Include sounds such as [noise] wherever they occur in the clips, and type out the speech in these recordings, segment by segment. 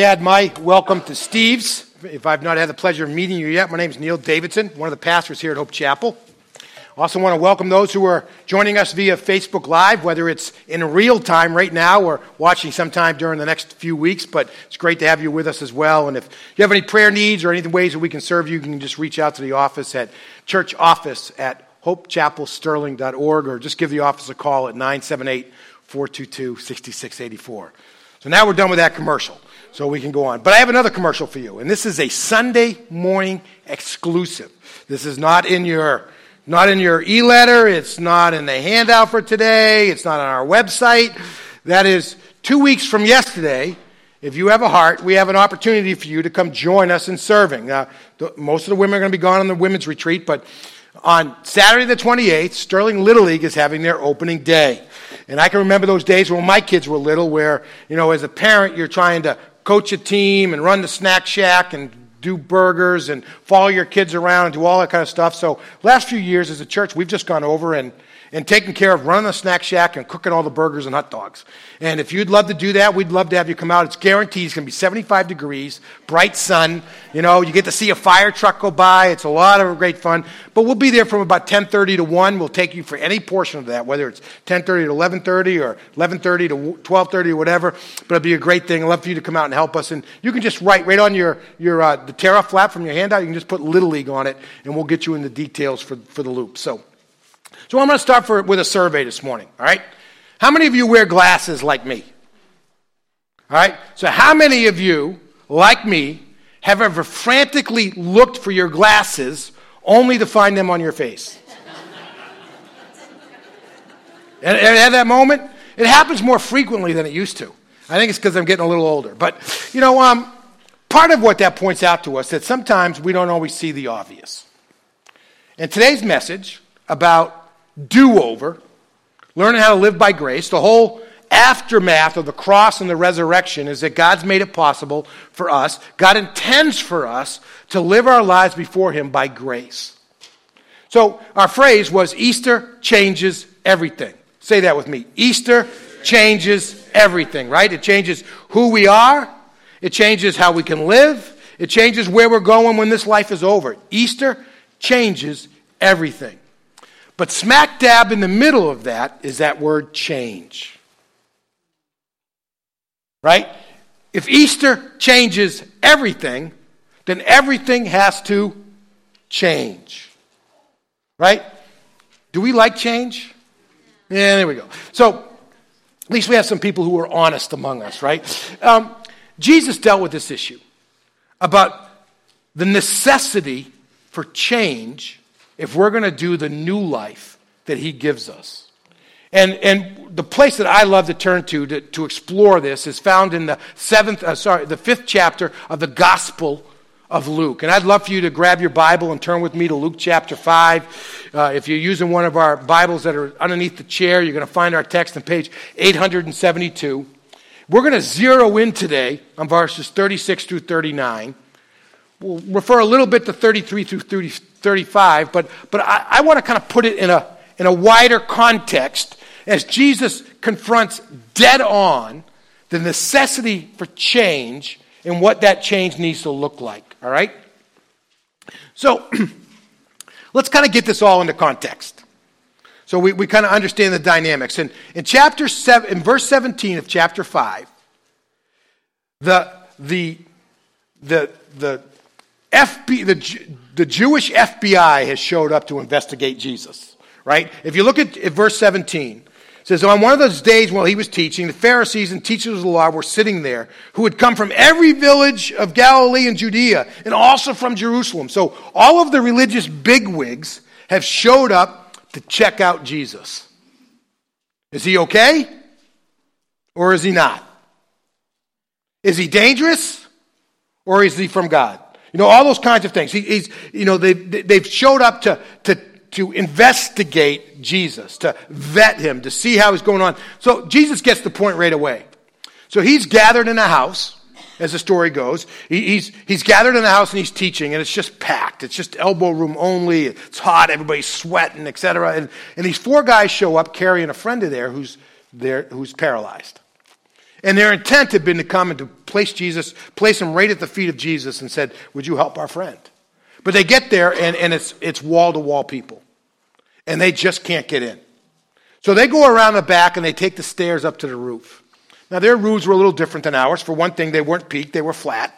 Add my welcome to Steve's. If I've not had the pleasure of meeting you yet, my name is Neil Davidson, one of the pastors here at Hope Chapel. Also, want to welcome those who are joining us via Facebook Live, whether it's in real time right now or watching sometime during the next few weeks. But it's great to have you with us as well. And if you have any prayer needs or any ways that we can serve you, you can just reach out to the office at church office at hopechapelsterling.org or just give the office a call at 978 422 6684. So now we're done with that commercial so we can go on. But I have another commercial for you, and this is a Sunday morning exclusive. This is not in your not in your e-letter, it's not in the handout for today, it's not on our website. That is 2 weeks from yesterday. If you have a heart, we have an opportunity for you to come join us in serving. Now, the, most of the women are going to be gone on the women's retreat, but on Saturday the 28th, Sterling Little League is having their opening day. And I can remember those days when my kids were little where, you know, as a parent, you're trying to coach a team and run the snack shack and do burgers and follow your kids around and do all that kind of stuff. So, last few years as a church, we've just gone over and and taking care of running the snack shack and cooking all the burgers and hot dogs. And if you'd love to do that, we'd love to have you come out. It's guaranteed. It's going to be 75 degrees, bright sun. You know, you get to see a fire truck go by. It's a lot of great fun. But we'll be there from about 10:30 to 1. We'll take you for any portion of that, whether it's 10:30 to 11:30 or 11:30 to 12:30 or whatever. But it'll be a great thing. I'd love for you to come out and help us. And you can just write right on your your uh, the Terra flap from your handout. You can just put Little League on it, and we'll get you in the details for for the loop. So. So I'm going to start for, with a survey this morning, all right? How many of you wear glasses like me? All right? So, how many of you, like me, have ever frantically looked for your glasses only to find them on your face? [laughs] and at that moment, it happens more frequently than it used to. I think it's because I'm getting a little older. But, you know, um, part of what that points out to us is that sometimes we don't always see the obvious. And today's message about do over, learning how to live by grace. The whole aftermath of the cross and the resurrection is that God's made it possible for us. God intends for us to live our lives before Him by grace. So our phrase was Easter changes everything. Say that with me. Easter changes everything, right? It changes who we are, it changes how we can live, it changes where we're going when this life is over. Easter changes everything. But smack dab in the middle of that is that word change. Right? If Easter changes everything, then everything has to change. Right? Do we like change? Yeah, there we go. So, at least we have some people who are honest among us, right? Um, Jesus dealt with this issue about the necessity for change if we're going to do the new life that He gives us. And, and the place that I love to turn to, to to explore this is found in the seventh, uh, sorry, the fifth chapter of the Gospel of Luke. And I'd love for you to grab your Bible and turn with me to Luke chapter 5. Uh, if you're using one of our Bibles that are underneath the chair, you're going to find our text on page 872. We're going to zero in today on verses 36 through 39. We'll refer a little bit to 33 through 30, 35, but, but I, I want to kind of put it in a, in a wider context as Jesus confronts dead on the necessity for change and what that change needs to look like. All right? So [clears throat] let's kind of get this all into context. So we, we kind of understand the dynamics. And in chapter seven, in verse 17 of chapter 5, the, the, the, the FB, the, the Jewish FBI has showed up to investigate Jesus, right? If you look at, at verse 17, it says, On one of those days while he was teaching, the Pharisees and teachers of the law were sitting there, who had come from every village of Galilee and Judea, and also from Jerusalem. So all of the religious bigwigs have showed up to check out Jesus. Is he okay? Or is he not? Is he dangerous? Or is he from God? You know, all those kinds of things. He, he's, you know, they've, they've showed up to, to, to investigate Jesus, to vet him, to see how he's going on. So Jesus gets the point right away. So he's gathered in a house, as the story goes. He, he's, he's gathered in a house and he's teaching, and it's just packed. It's just elbow room only. It's hot. Everybody's sweating, etc. And, and these four guys show up carrying a friend of theirs who's, there, who's paralyzed. And their intent had been to come and to place Jesus, place him right at the feet of Jesus and said, Would you help our friend? But they get there and, and it's, it's wall to wall people. And they just can't get in. So they go around the back and they take the stairs up to the roof. Now, their roofs were a little different than ours. For one thing, they weren't peaked, they were flat.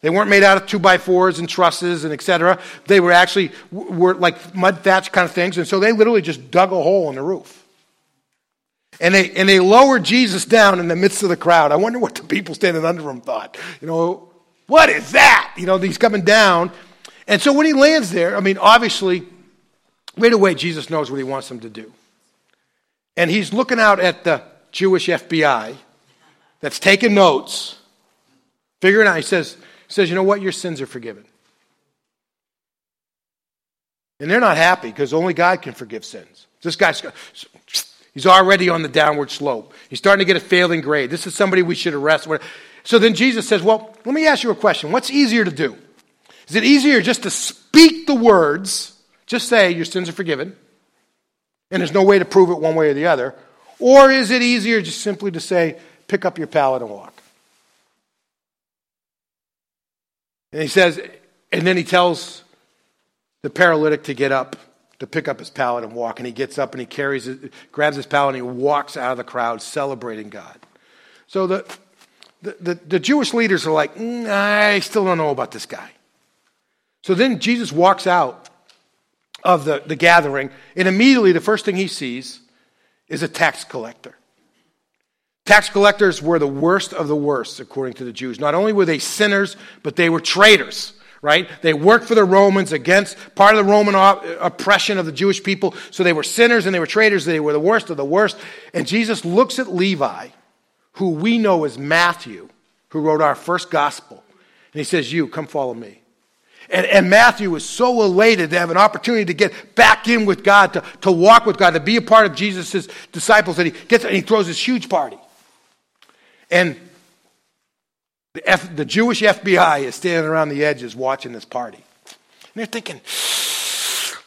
They weren't made out of two by fours and trusses and etc. They were actually were like mud thatch kind of things, and so they literally just dug a hole in the roof. And they and they lowered Jesus down in the midst of the crowd. I wonder what the people standing under him thought. You know, what is that? You know, he's coming down. And so when he lands there, I mean, obviously, right away, Jesus knows what he wants them to do. And he's looking out at the Jewish FBI that's taking notes, figuring out. He says, says, You know what? Your sins are forgiven. And they're not happy because only God can forgive sins. This guy's he's already on the downward slope. He's starting to get a failing grade. This is somebody we should arrest. So then Jesus says, Well, let me ask you a question. What's easier to do? Is it easier just to speak the words, just say, Your sins are forgiven, and there's no way to prove it one way or the other? Or is it easier just simply to say, Pick up your pallet and walk? And he says, and then he tells the paralytic to get up, to pick up his pallet and walk. And he gets up and he carries it, grabs his pallet and he walks out of the crowd celebrating God. So the, the, the, the Jewish leaders are like, mm, I still don't know about this guy. So then Jesus walks out of the, the gathering, and immediately the first thing he sees is a tax collector. Tax collectors were the worst of the worst, according to the Jews. Not only were they sinners, but they were traitors, right? They worked for the Romans against part of the Roman oppression of the Jewish people. So they were sinners and they were traitors. They were the worst of the worst. And Jesus looks at Levi, who we know as Matthew, who wrote our first gospel. And he says, You, come follow me. And, and, Matthew is so elated to have an opportunity to get back in with God, to, to walk with God, to be a part of Jesus' disciples, that he gets and he throws this huge party. And the, F, the Jewish FBI is standing around the edges watching this party. And they're thinking,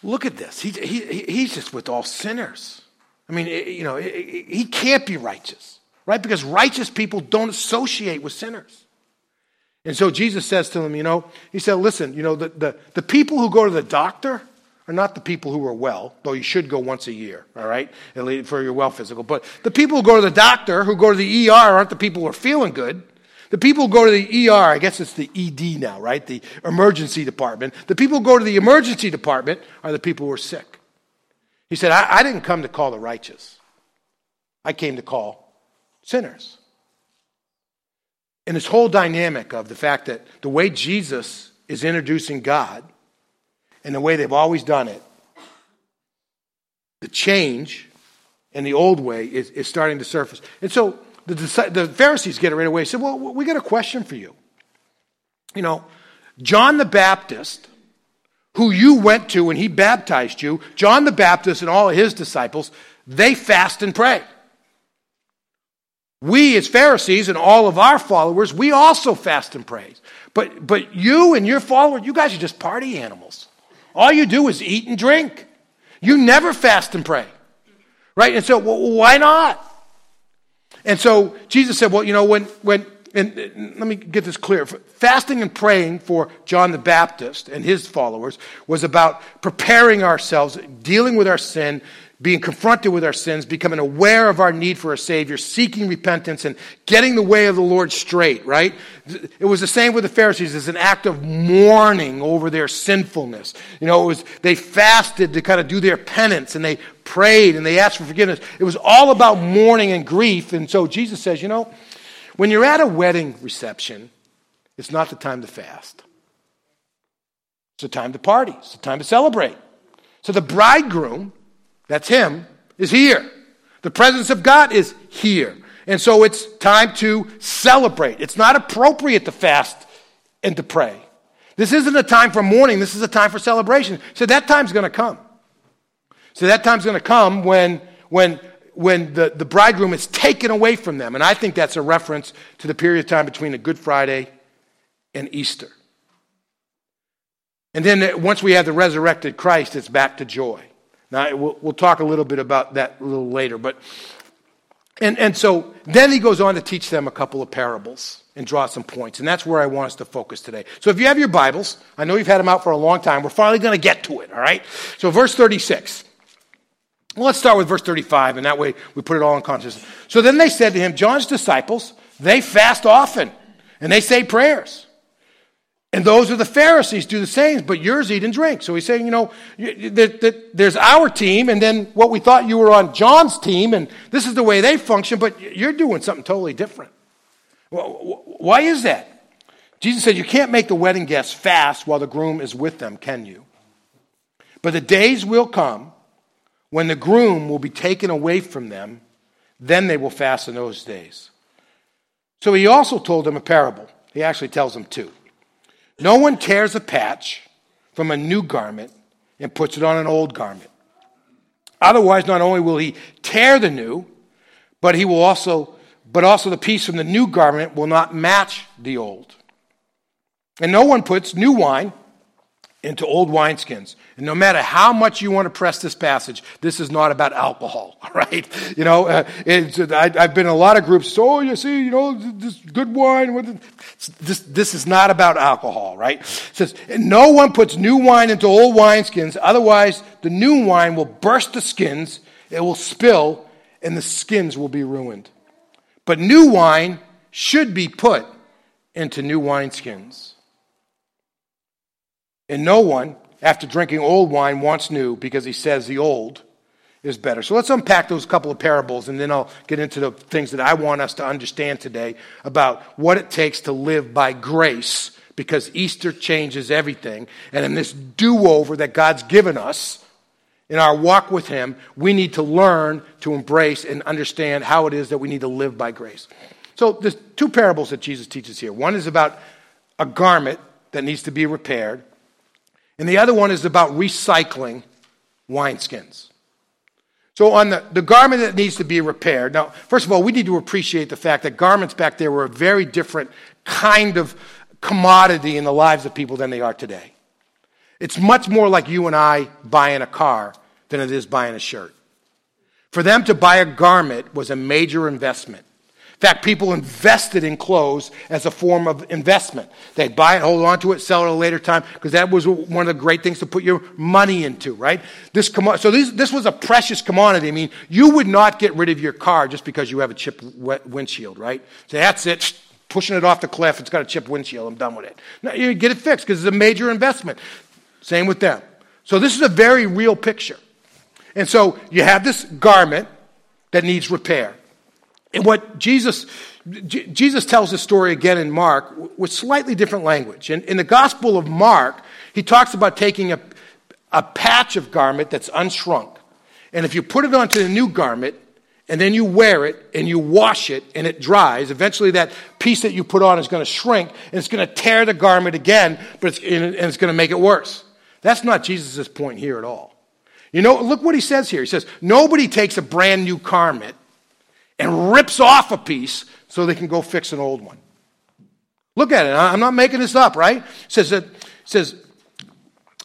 look at this. He, he, he's just with all sinners. I mean, you know, he can't be righteous, right? Because righteous people don't associate with sinners. And so Jesus says to them, you know, he said, listen, you know, the, the, the people who go to the doctor, are not the people who are well, though you should go once a year, all right, for your well physical. But the people who go to the doctor, who go to the ER, aren't the people who are feeling good. The people who go to the ER, I guess it's the ED now, right? The emergency department. The people who go to the emergency department are the people who are sick. He said, I, I didn't come to call the righteous, I came to call sinners. And this whole dynamic of the fact that the way Jesus is introducing God and the way they've always done it, the change in the old way is, is starting to surface. And so the, the Pharisees get it right away. Said, Well, we got a question for you. You know, John the Baptist, who you went to and he baptized you, John the Baptist and all of his disciples, they fast and pray. We, as Pharisees and all of our followers, we also fast and pray. But, but you and your followers, you guys are just party animals. All you do is eat and drink. You never fast and pray. Right? And so, well, why not? And so Jesus said, well, you know, when, when, and, and let me get this clear. Fasting and praying for John the Baptist and his followers was about preparing ourselves, dealing with our sin, being confronted with our sins, becoming aware of our need for a Savior, seeking repentance, and getting the way of the Lord straight, right? It was the same with the Pharisees It's an act of mourning over their sinfulness. You know, it was, they fasted to kind of do their penance, and they prayed, and they asked for forgiveness. It was all about mourning and grief. And so Jesus says, you know, when you're at a wedding reception, it's not the time to fast. It's the time to party. It's the time to celebrate. So the bridegroom that's Him, is here. The presence of God is here. And so it's time to celebrate. It's not appropriate to fast and to pray. This isn't a time for mourning, this is a time for celebration. So that time's going to come. So that time's going to come when, when, when the, the bridegroom is taken away from them. And I think that's a reference to the period of time between the Good Friday and Easter. And then once we have the resurrected Christ, it's back to joy. Now, we'll, we'll talk a little bit about that a little later, but And, and so then he goes on to teach them a couple of parables and draw some points. And that's where I want us to focus today. So if you have your Bibles, I know you've had them out for a long time. We're finally going to get to it, all right? So verse 36. Well, let's start with verse 35, and that way we put it all in context. So then they said to him, John's disciples, they fast often, and they say prayers. And those of the Pharisees do the same, but yours eat and drink. So he's saying, you know, there's our team, and then what we thought you were on John's team, and this is the way they function, but you're doing something totally different. Well, why is that? Jesus said, You can't make the wedding guests fast while the groom is with them, can you? But the days will come when the groom will be taken away from them, then they will fast in those days. So he also told them a parable. He actually tells them two. No one tears a patch from a new garment and puts it on an old garment. Otherwise, not only will he tear the new, but he will also but also the piece from the new garment will not match the old. And no one puts new wine into old wineskins. And no matter how much you want to press this passage, this is not about alcohol, [laughs] right? You know, uh, I, have been in a lot of groups, so oh, you see, you know, this good wine. This, this is not about alcohol, right? It says, no one puts new wine into old wineskins, otherwise the new wine will burst the skins, it will spill, and the skins will be ruined. But new wine should be put into new wineskins. And no one, after drinking old wine, wants new because he says the old is better. So let's unpack those couple of parables and then I'll get into the things that I want us to understand today about what it takes to live by grace because Easter changes everything. And in this do over that God's given us, in our walk with Him, we need to learn to embrace and understand how it is that we need to live by grace. So there's two parables that Jesus teaches here. One is about a garment that needs to be repaired, and the other one is about recycling wineskins. So, on the, the garment that needs to be repaired, now, first of all, we need to appreciate the fact that garments back there were a very different kind of commodity in the lives of people than they are today. It's much more like you and I buying a car than it is buying a shirt. For them to buy a garment was a major investment. In fact, people invested in clothes as a form of investment. They'd buy it, hold on to it, sell it at a later time, because that was one of the great things to put your money into, right? This com- so this, this was a precious commodity. I mean, you would not get rid of your car just because you have a chipped windshield, right? So that's it, pushing it off the cliff, it's got a chipped windshield, I'm done with it. No, you get it fixed because it's a major investment. Same with them. So this is a very real picture. And so you have this garment that needs repair. And what Jesus, J- Jesus tells this story again in Mark with slightly different language. In, in the Gospel of Mark, he talks about taking a, a patch of garment that's unshrunk. And if you put it onto the new garment, and then you wear it and you wash it and it dries, eventually that piece that you put on is going to shrink and it's going to tear the garment again, but it's, and it's going to make it worse. That's not Jesus' point here at all. You know, look what he says here. He says, Nobody takes a brand new garment and rips off a piece so they can go fix an old one. Look at it. I'm not making this up, right? It says that says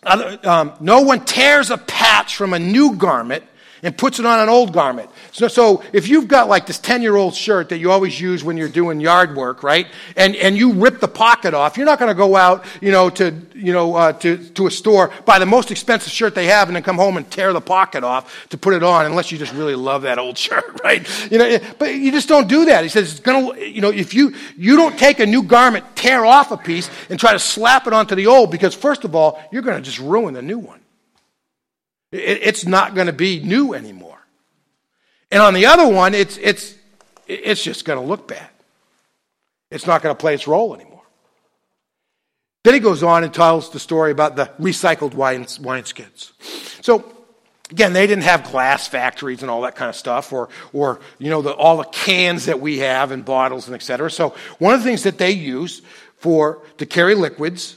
um, no one tears a patch from a new garment and puts it on an old garment. So, so if you've got like this 10 year old shirt that you always use when you're doing yard work, right? And, and you rip the pocket off, you're not going to go out, you know, to, you know, uh, to, to a store, buy the most expensive shirt they have and then come home and tear the pocket off to put it on unless you just really love that old [laughs] shirt, right? You know, but you just don't do that. He says it's going to, you know, if you, you don't take a new garment, tear off a piece and try to slap it onto the old because first of all, you're going to just ruin the new one. It's not going to be new anymore. And on the other one, it's, it's, it's just going to look bad. It's not going to play its role anymore. Then he goes on and tells the story about the recycled wine, wineskins. So, again, they didn't have glass factories and all that kind of stuff, or, or you know, the, all the cans that we have and bottles and et cetera. So, one of the things that they used for to carry liquids,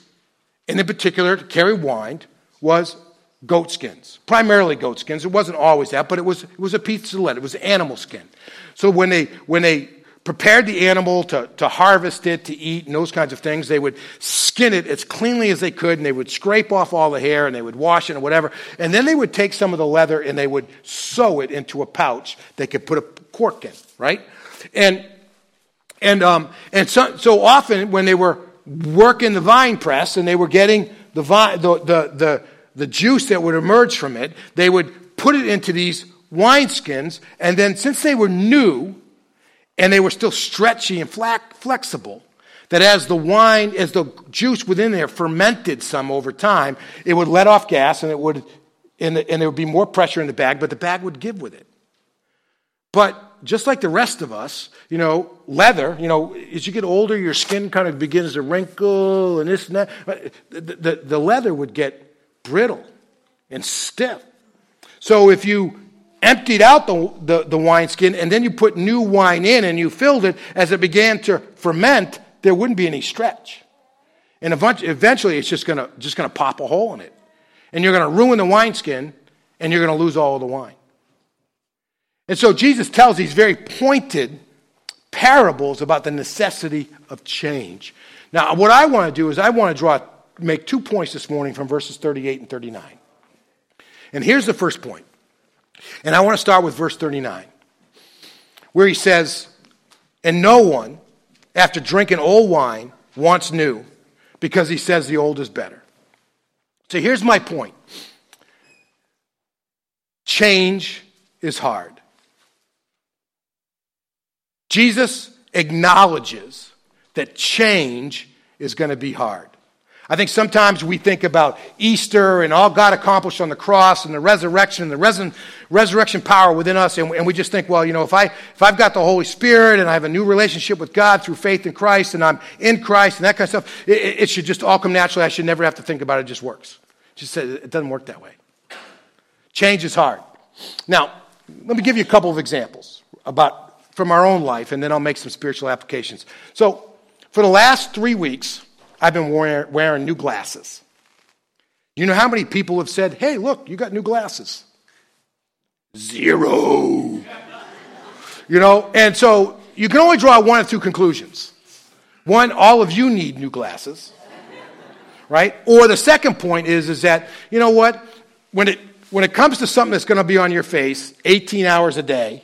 and in particular to carry wine, was goat skins, primarily goat skins. It wasn't always that, but it was, it was a piece of lead. It was animal skin. So when they, when they prepared the animal to, to harvest it, to eat, and those kinds of things, they would skin it as cleanly as they could, and they would scrape off all the hair, and they would wash it and whatever. And then they would take some of the leather and they would sew it into a pouch they could put a cork in. right? And and um, and so, so often when they were working the vine press and they were getting the, vine, the, the, the, the juice that would emerge from it, they would put it into these wineskins, and then since they were new and they were still stretchy and flexible, that as the wine, as the juice within there fermented some over time, it would let off gas and it would, and, and there would be more pressure in the bag, but the bag would give with it. But just like the rest of us, you know, leather, you know, as you get older, your skin kind of begins to wrinkle and this and that. The, the, the leather would get brittle and stiff. So if you emptied out the, the, the wineskin and then you put new wine in and you filled it, as it began to ferment, there wouldn't be any stretch. And eventually it's just to just to pop a hole in it. And you're to ruin the wineskin and you're to lose all the wine. And so Jesus tells these very pointed parables about the necessity of change. Now, what I want to do is I want to draw, make two points this morning from verses 38 and 39. And here's the first point. And I want to start with verse 39, where he says, And no one, after drinking old wine, wants new, because he says the old is better. So here's my point change is hard. Jesus acknowledges that change is going to be hard. I think sometimes we think about Easter and all God accomplished on the cross and the resurrection and the res- resurrection power within us, and, and, we just think, well, you know, if, I, if I've got the Holy Spirit and I have a new relationship with God through faith in Christ and I'm in Christ and that kind of stuff, it, it should just all come naturally. I should never have to think about it. It just works. Just it doesn't work that way. Change is hard. Now, let me give you a couple of examples about from our own life, and then I'll make some spiritual applications. So, for the last three weeks, I've been wearing, wearing new glasses. You know how many people have said, Hey, look, you got new glasses? Zero. you know, and so you can only draw one of two conclusions. One, all of you need new glasses, right? Or the second point is, is that, you know what? When it, when it comes to something that's going to be on your face 18 hours a day,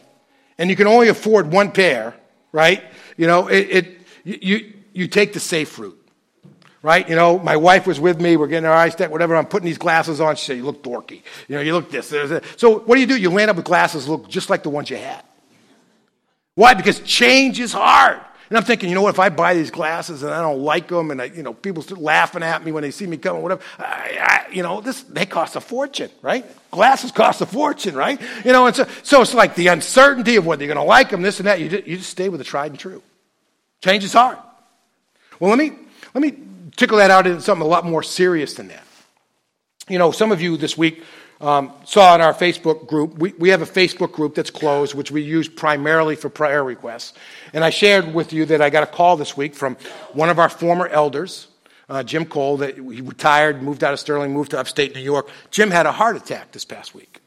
and you can only afford one pair, right? You know, it, it you, you take the safe route, right? You know, my wife was with me. We're getting our eyes checked, whatever. I'm putting these glasses on. She said, "You look dorky." You know, you look this. So what do you do? You land up with glasses look just like the ones you had. Why? Because change is hard. And I'm thinking, you know what, if I buy these glasses and I don't like them and I, you know, people start laughing at me when they see me coming, whatever, I, I, you know, this, they cost a fortune, right? Glasses cost a fortune, right? You know, and so, so it's like the uncertainty of whether you're going to like them, this and that. You just, you just stay with the tried and true. Change is hard. Well, let me, let me tickle that out into something a lot more serious than that. You know, some of you this week um, saw in our Facebook group, we, we have a Facebook group that's closed, which we use primarily for prayer requests. And I shared with you that I got a call this week from one of our former elders, uh, Jim Cole, that he retired, moved out of Sterling, moved to upstate New York. Jim had a heart attack this past week.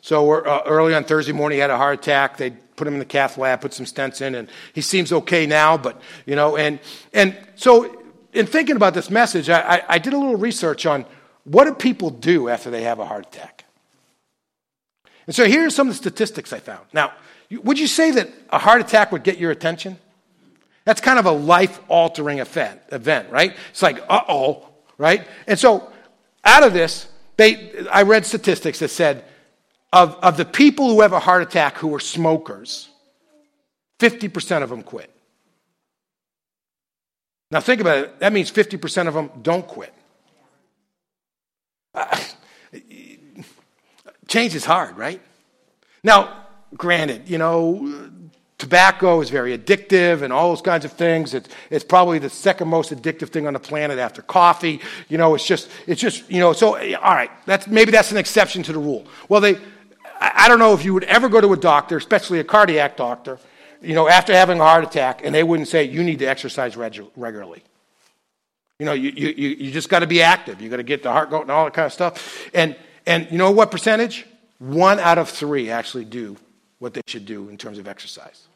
So uh, early on Thursday morning, he had a heart attack. They put him in the cath lab, put some stents in, and he seems okay now. But you know, and and so in thinking about this message, I, I, I did a little research on what do people do after they have a heart attack? And so here are some of the statistics I found. Now, would you say that a heart attack would get your attention? That's kind of a life altering event, event, right? It's like, uh oh, right? And so out of this, they, I read statistics that said of, of the people who have a heart attack who are smokers, 50% of them quit. Now think about it. That means 50% of them don't quit. Uh, [laughs] change is hard, right? Now, granted, you know, tobacco is very addictive and all those kinds of things. It's, it's probably the second most addictive thing on the planet after coffee. You know, it's just, it's just, you know, so, all right, that's, maybe that's an exception to the rule. Well, they, I don't know if you would ever go to a doctor, especially a cardiac doctor, you know, after having a heart attack, and they wouldn't say, you need to exercise regu- regularly. You know, you, you, you just got to be active. You got to get the heart going and all that kind of stuff. And, and you know what percentage? One out of three actually do what they should do in terms of exercise.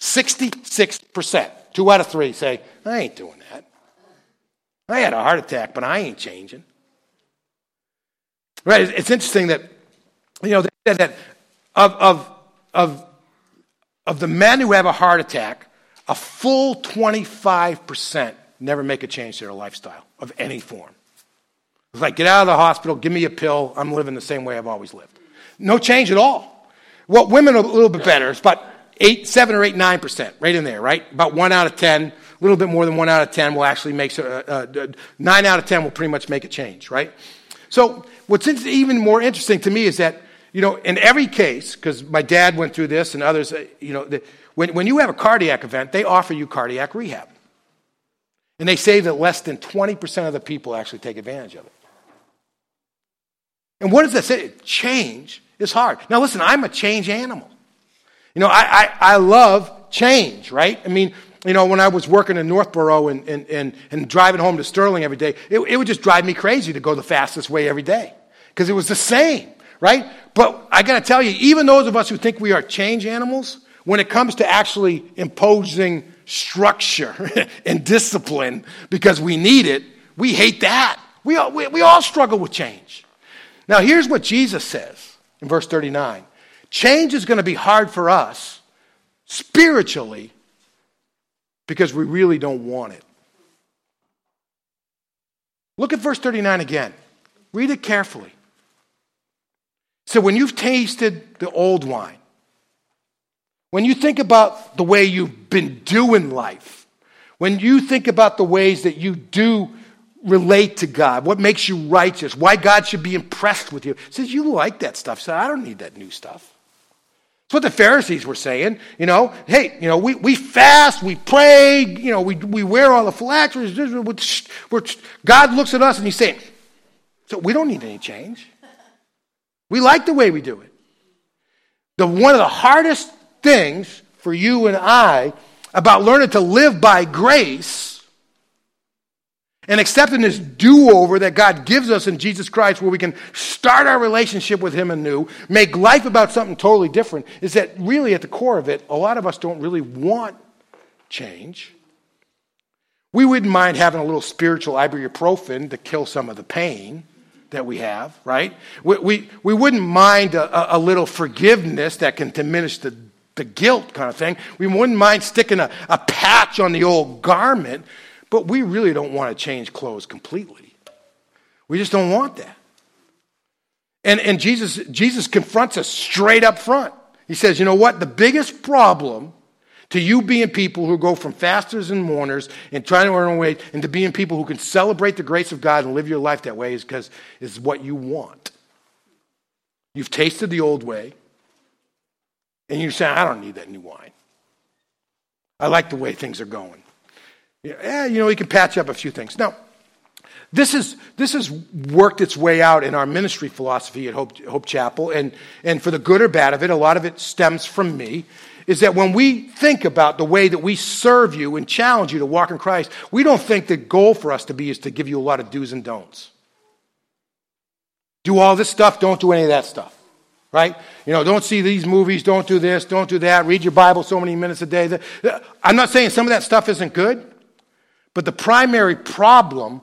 66%. Two out of three say, I ain't doing that. I had a heart attack, but I ain't changing. Right? It's interesting that, you know, they said that of, of, of of the men who have a heart attack, a full 25% never make a change to their lifestyle of any form. It's like, get out of the hospital, give me a pill, I'm living the same way I've always lived. No change at all. Well, women are a little bit better. It's about eight, seven or eight, nine percent, right in there, right? About one out of ten, a little bit more than one out of ten will actually make, uh, uh, nine out of ten will pretty much make a change, right? So what's even more interesting to me is that, you know, in every case, because my dad went through this and others, uh, you know, the, when, when you have a cardiac event, they offer you cardiac rehab. And they say that less than 20% of the people actually take advantage of it. And what does that say? Change is hard. Now, listen, I'm a change animal. You know, I, I, I love change, right? I mean, you know, when I was working in Northborough and, and, and, and driving home to Sterling every day, it, it would just drive me crazy to go the fastest way every day because it was the same, right? But I got to tell you, even those of us who think we are change animals, when it comes to actually imposing structure [laughs] and discipline because we need it, we hate that. We all, we, we all struggle with change. Now, here's what Jesus says in verse 39 change is going to be hard for us spiritually because we really don't want it. Look at verse 39 again. Read it carefully. So, when you've tasted the old wine, when you think about the way you've been doing life, when you think about the ways that you do relate to God, what makes you righteous, why God should be impressed with you. Says, You like that stuff. So I don't need that new stuff. That's what the Pharisees were saying. You know, hey, you know, we, we fast, we pray, you know, we, we wear all the phylacteries. God looks at us and he's saying, So we don't need any change. We like the way we do it. The, one of the hardest things for you and I about learning to live by grace and accepting this do over that God gives us in Jesus Christ, where we can start our relationship with Him anew, make life about something totally different, is that really at the core of it, a lot of us don't really want change. We wouldn't mind having a little spiritual ibuprofen to kill some of the pain that we have, right? We, we, we wouldn't mind a, a, little forgiveness that can diminish the, the guilt kind of thing. We wouldn't mind sticking a, a patch on the old garment but we really don't want to change clothes completely. We just don't want that. And, and Jesus, Jesus confronts us straight up front. He says, you know what? The biggest problem to you being people who go from fasters and mourners and trying to earn a weight into being people who can celebrate the grace of God and live your life that way is because it's what you want. You've tasted the old way, and you're saying, I don't need that new wine. I like the way things are going. Yeah, eh, you know, we can patch up a few things. Now, this, is, this has worked its way out in our ministry philosophy at Hope, Hope Chapel, and, and for the good or bad of it, a lot of it stems from me, is that when we think about the way that we serve you and challenge you to walk in Christ, we don't think the goal for us to be is to give you a lot of do's and don'ts. Do all this stuff, don't do any of that stuff right? You know, don't see these movies, don't do this, don't do that, read your Bible so many minutes a day. I'm not saying some of that stuff isn't good. But the primary problem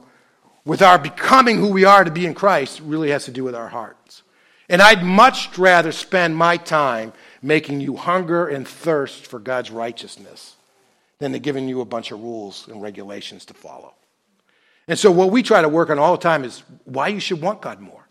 with our becoming who we are to be in Christ really has to do with our hearts. And I'd much rather spend my time making you hunger and thirst for God's righteousness than to giving you a bunch of rules and regulations to follow. And so, what we try to work on all the time is why you should want God more.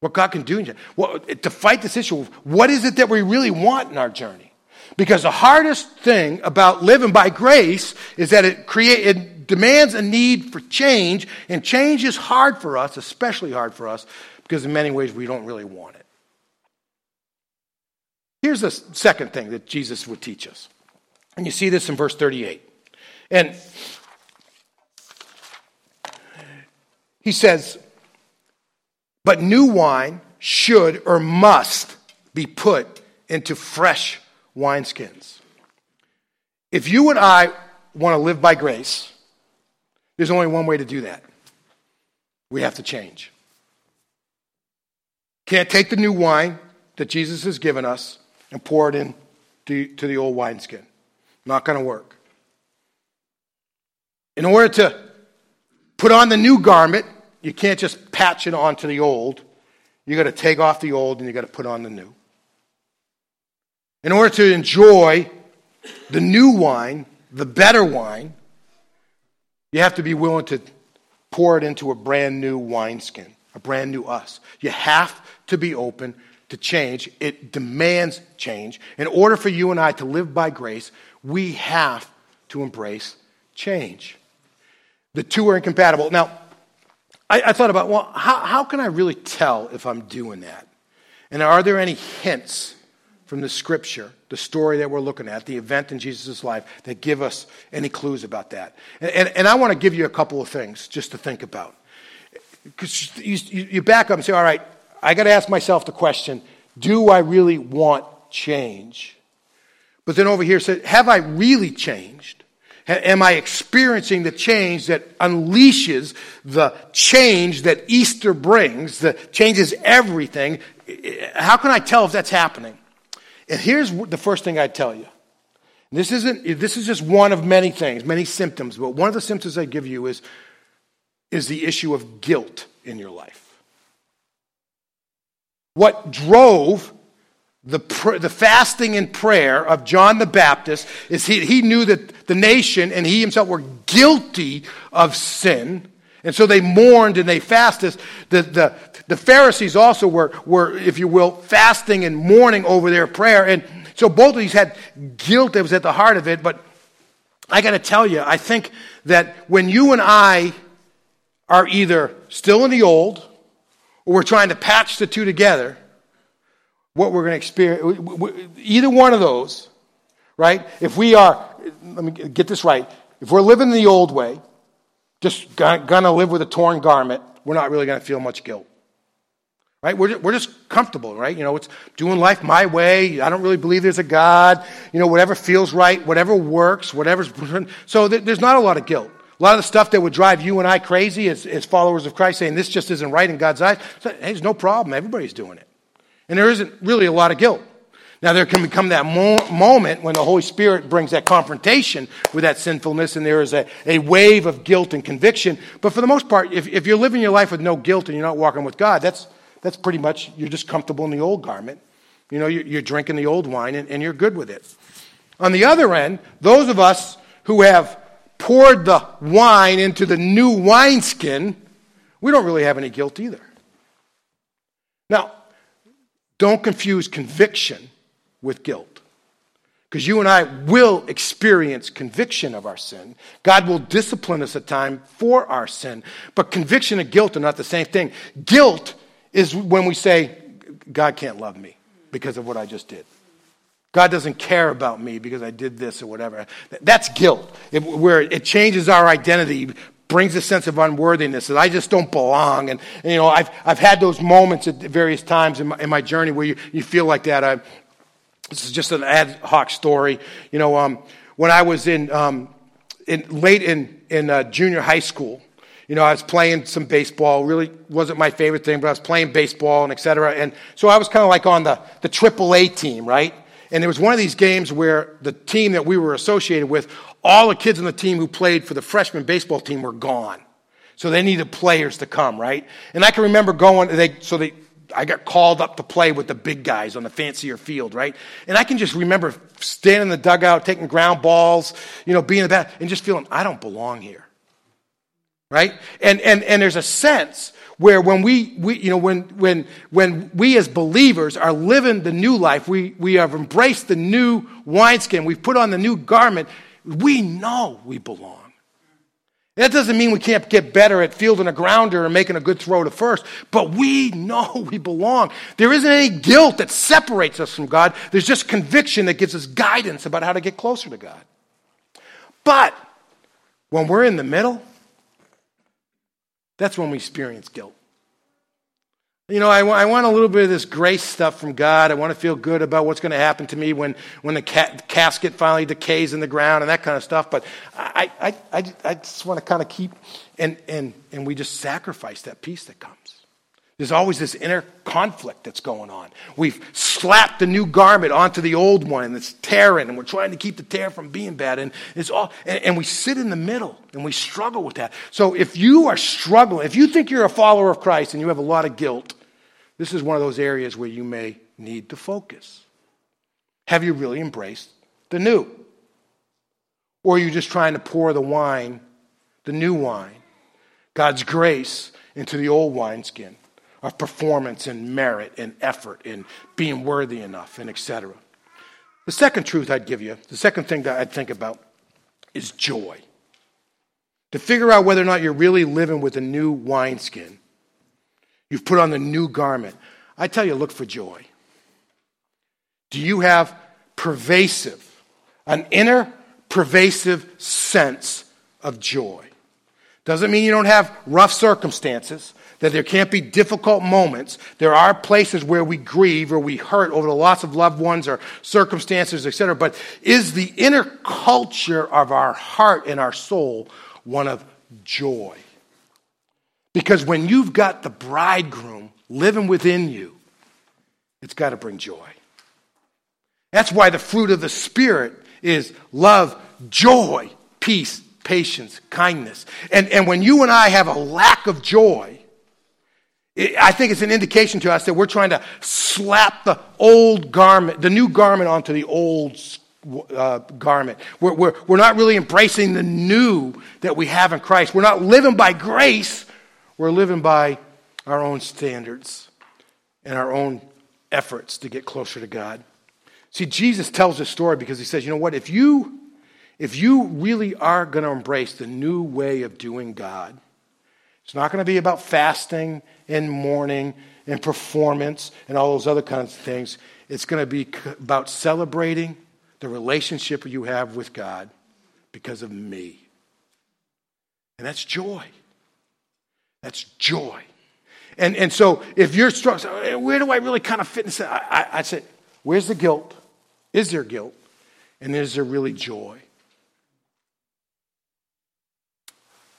What God can do. Well, to fight this issue, what is it that we really want in our journey? Because the hardest thing about living by grace is that it, create, it demands a need for change, and change is hard for us, especially hard for us, because in many ways we don't really want it. Here's the second thing that Jesus would teach us. And you see this in verse 38. And he says, But new wine should or must be put into fresh wineskins. If you and I want to live by grace, there's only one way to do that. We have to change. Can't take the new wine that Jesus has given us and pour it in to, to the old wineskin. Not going to work. In order to put on the new garment, you can't just patch it onto the old. You got to take off the old and you got to put on the new. In order to enjoy the new wine, the better wine, you have to be willing to pour it into a brand new wineskin, a brand new us. You have to be open to change. It demands change. In order for you and I to live by grace, we have to embrace change. The two are incompatible. Now, I, I thought about, well, how, how can I really tell if I'm doing that? And are there any hints from the scripture, the story that we're looking at, the event in Jesus' life, that give us any clues about that? And, and, and I want to give you a couple of things just to think about. Because you, you back up and say, all right, I got to ask myself the question do I really want change? But then over here said, have I really changed? Am I experiencing the change that unleashes the change that Easter brings, that changes everything? How can I tell if that's happening? And here's the first thing I tell you. This isn't this is just one of many things, many symptoms, but one of the symptoms I give you is, is the issue of guilt in your life. What drove the, the fasting and prayer of John the Baptist is he, he knew that the nation and he himself were guilty of sin. And so they mourned and they fasted. The, the, the Pharisees also were, were, if you will, fasting and mourning over their prayer. And so both of these had guilt that was at the heart of it. But I got to tell you, I think that when you and I are either still in the old or we're trying to patch the two together, what we're going to experience, either one of those, right? If we are, let me get this right, if we're living the old way, just going to live with a torn garment, we're not really going to feel much guilt. Right? We're, we're just comfortable, right? You know, it's doing life my way. I don't really believe there's a God. You know, whatever feels right, whatever works, whatever's. [laughs] So there's not a lot of guilt. A lot of the stuff that would drive you and I crazy as, as followers of Christ, saying this just isn't right in God's eyes, so, hey, there's no problem. Everybody's doing it. And there isn't really a lot of guilt. Now, there can become that mo- moment when the Holy Spirit brings that confrontation with that sinfulness, and there is a, a wave of guilt and conviction. But for the most part, if, if you're living your life with no guilt and you're not walking with God, that's, that's pretty much, you're just comfortable in the old garment. You know, you're, you're drinking the old wine and, and you're good with it. On the other end, those of us who have poured the wine into the new wineskin, we don't really have any guilt either. Now, don't confuse conviction with guilt. Because you and I will experience conviction of our sin. God will discipline us at times for our sin. But conviction and guilt are not the same thing. Guilt is when we say, God can't love me because of what I just did. God doesn't care about me because I did this or whatever. That's guilt, it, where it changes our identity, brings a sense of unworthiness that I just don't belong. And, and, you know, I've, I've had those moments at various times in my, in my journey where you, you feel like that. I, this is just an ad hoc story. You know, um, when I was in, um, in late in, in uh, junior high school, you know, I was playing some baseball. Really wasn't my favorite thing, but I was playing baseball and et cetera. And so I was kind of like on the, the AAA team, right? And there was one of these games where the team that we were associated with, all the kids on the team who played for the freshman baseball team were gone. So they needed players to come, right? And I can remember going, they, so they, I got called up to play with the big guys on the fancier field, right? And I can just remember standing in the dugout, taking ground balls, you know, being in the back, and just feeling, I don't belong here right? And, and, and there's a sense where when we, we you know, when, when, when we as believers are living the new life, we, we have embraced the new wineskin, we've put on the new garment, we know we belong. That doesn't mean we can't get better at fielding a grounder and making a good throw to first, but we know we belong. There isn't any guilt that separates us from God. There's just conviction that gives us guidance about how to get closer to God. But when we're in the middle, that's when we experience guilt. You know, I, I want a little bit of this grace stuff from God. I want to feel good about what's going to happen to me when, when the ca- casket finally decays in the ground and that kind of stuff. But I, I, I, I just want to kind of keep, and, and, and we just sacrifice that peace that comes. There's always this inner conflict that's going on. We've slapped the new garment onto the old one and it's tearing, and we're trying to keep the tear from being bad. And it's all and, and, we sit in the middle and we struggle with that. So if you are struggling, if you think you're a follower of Christ and you have a lot of guilt, this is one of those areas where you may need to focus. Have you really embraced the new? Or are you just trying to pour the wine, the new wine, God's grace, into the old wineskin of performance and merit and effort and being worthy enough and etc.? The second truth I'd give you, the second thing that I'd think about is joy. To figure out whether or not you're really living with a new wineskin, you've put on the new garment. I tell you, look for joy. Do you have pervasive, an inner pervasive sense of joy? Doesn't mean you don't have rough circumstances, that there can't be difficult moments. There are places where we grieve or we hurt over the loss of loved ones or circumstances, etc. But is the inner culture of our heart and our soul one of joy? Because when you've got the bridegroom living within you, it's got to bring joy. That's why the fruit of the Spirit is love, joy, peace, patience, kindness. And, and when you and I have a lack of joy, I think it's an indication to us that we're trying to slap the old garment, the new garment onto the old uh, garment. We're, we're, we're not really embracing the new that we have in Christ. We're not living by grace, we're living by our own standards and our own efforts to get closer to God. See, Jesus tells this story because he says, you know what? If you, if you really are going to embrace the new way of doing God, it's not going to be about fasting and mourning and performance and all those other kinds of things. It's going to be about celebrating the relationship you have with God because of me. And that's joy. That's joy. And, and so if you're struggling, where do I really kind of fit in? I, I, I said, where's the guilt? Is there guilt? And is there really joy?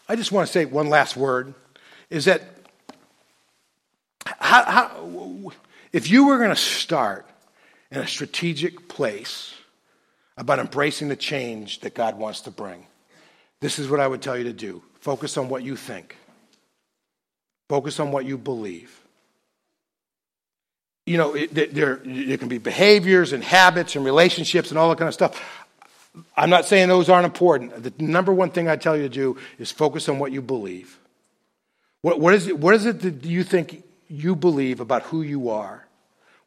I just want to say one last word is that how, how, if you were going to start in a strategic place about embracing the change that God wants to bring, this is what I would tell you to do. Focus on what you think, focus on what you believe. You know, it, there, there can be behaviors and habits and relationships and all that kind of stuff. I'm not saying those aren't important. The number one thing I tell you to do is focus on what you believe. What, what, is, it, what is it that you think you believe about who you are?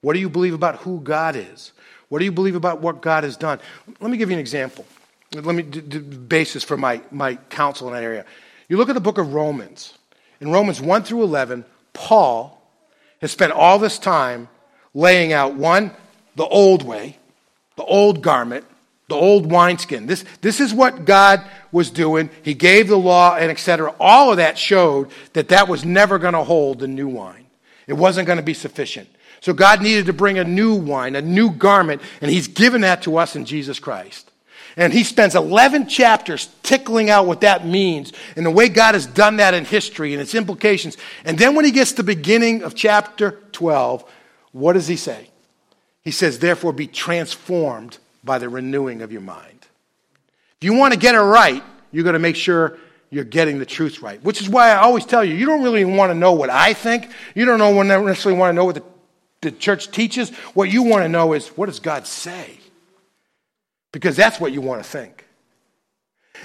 What do you believe about who God is? What do you believe about what God has done? Let me give you an example. Let me the basis for my, my counsel in that area. You look at the book of Romans. In Romans 1 through 11, Paul has spent all this time laying out one, the old way, the old garment, the old wineskin. This, this is what God was doing. He gave the law and etc. All of that showed that that was never going to hold the new wine. It wasn't going to be sufficient. So God needed to bring a new wine, a new garment, and He's given that to us in Jesus Christ. And he spends 11 chapters tickling out what that means and the way God has done that in history and its implications. And then when he gets to the beginning of chapter 12, what does he say? He says, Therefore, be transformed by the renewing of your mind. If you want to get it right, you've got to make sure you're getting the truth right. Which is why I always tell you, you don't really want to know what I think. You don't necessarily want to know what the, the church teaches. What you want to know is, what does God say? because that's what you want to think.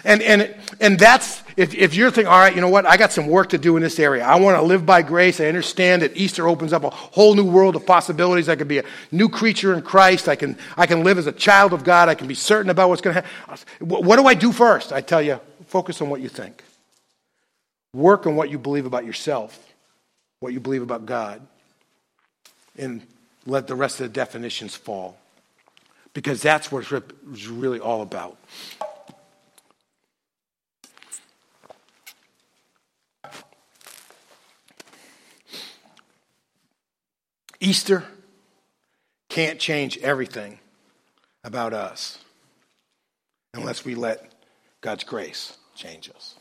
And, and, and that's, if, if you're thinking, all right, you know what, I got some work to do in this area. I want to live by grace. I understand that Easter opens up a whole new world of possibilities. I can be a new creature in Christ. I can, I can live as a child of God. I can be certain about what's going to happen. What do I do first? I tell you, focus on what you think. Work on what you believe about yourself, what you believe about God, and let the rest of the definitions fall because that's what it's really all about. Easter can't change everything about us unless we let God's grace change us.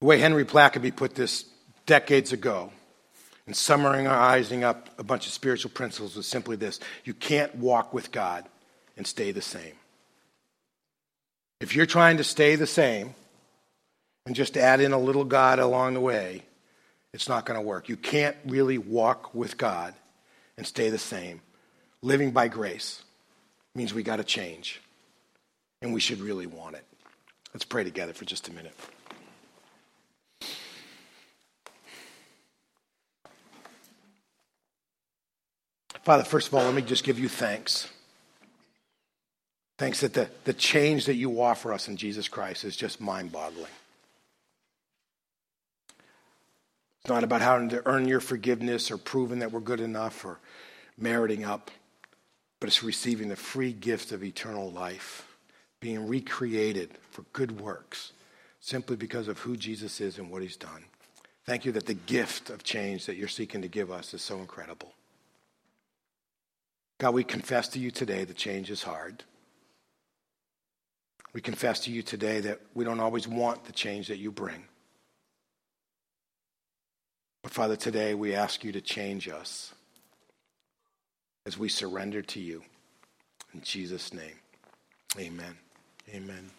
The way Henry Blackaby put this decades ago and summarizing up a bunch of spiritual principles was simply this you can't walk with God and stay the same. If you're trying to stay the same and just add in a little God along the way, it's not going to work. You can't really walk with God and stay the same. Living by grace means we got to change, and we should really want it. Let's pray together for just a minute. Father, first of all, let me just give you thanks. Thanks that the, the change that you offer us in Jesus Christ is just mind boggling. It's not about having to earn your forgiveness or proving that we're good enough or meriting up, but it's receiving the free gift of eternal life, being recreated for good works simply because of who Jesus is and what he's done. Thank you that the gift of change that you're seeking to give us is so incredible. God, we confess to you today that change is hard. We confess to you today that we don't always want the change that you bring. But Father, today we ask you to change us as we surrender to you. In Jesus' name, amen. Amen.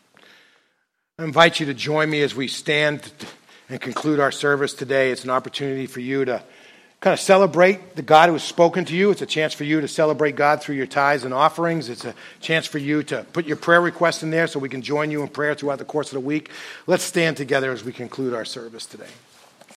I invite you to join me as we stand and conclude our service today. It's an opportunity for you to kind of celebrate the God who has spoken to you. It's a chance for you to celebrate God through your tithes and offerings. It's a chance for you to put your prayer requests in there so we can join you in prayer throughout the course of the week. Let's stand together as we conclude our service today.